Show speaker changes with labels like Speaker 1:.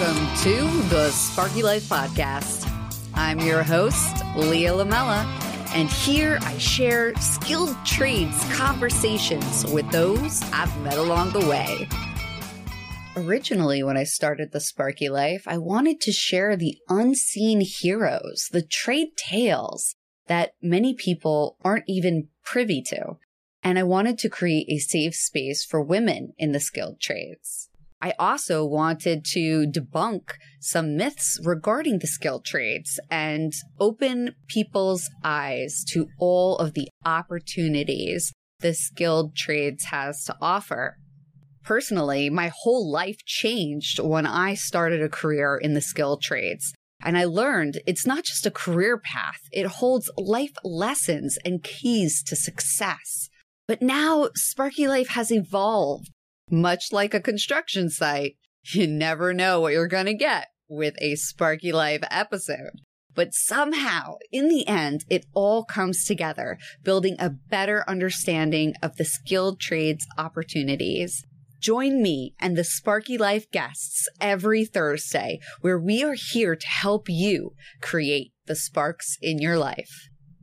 Speaker 1: Welcome to the Sparky Life Podcast. I'm your host, Lia Lamella, and here I share skilled trades conversations with those I've met along the way. Originally, when I started the Sparky Life, I wanted to share the unseen heroes, the trade tales that many people aren't even privy to. And I wanted to create a safe space for women in the skilled trades. I also wanted to debunk some myths regarding the skilled trades and open people's eyes to all of the opportunities the skilled trades has to offer. Personally, my whole life changed when I started a career in the skilled trades. And I learned it's not just a career path, it holds life lessons and keys to success. But now Sparky Life has evolved much like a construction site, you never know what you're going to get with a Sparky Life episode. But somehow, in the end, it all comes together, building a better understanding of the skilled trades opportunities. Join me and the Sparky Life guests every Thursday, where we are here to help you create the sparks in your life.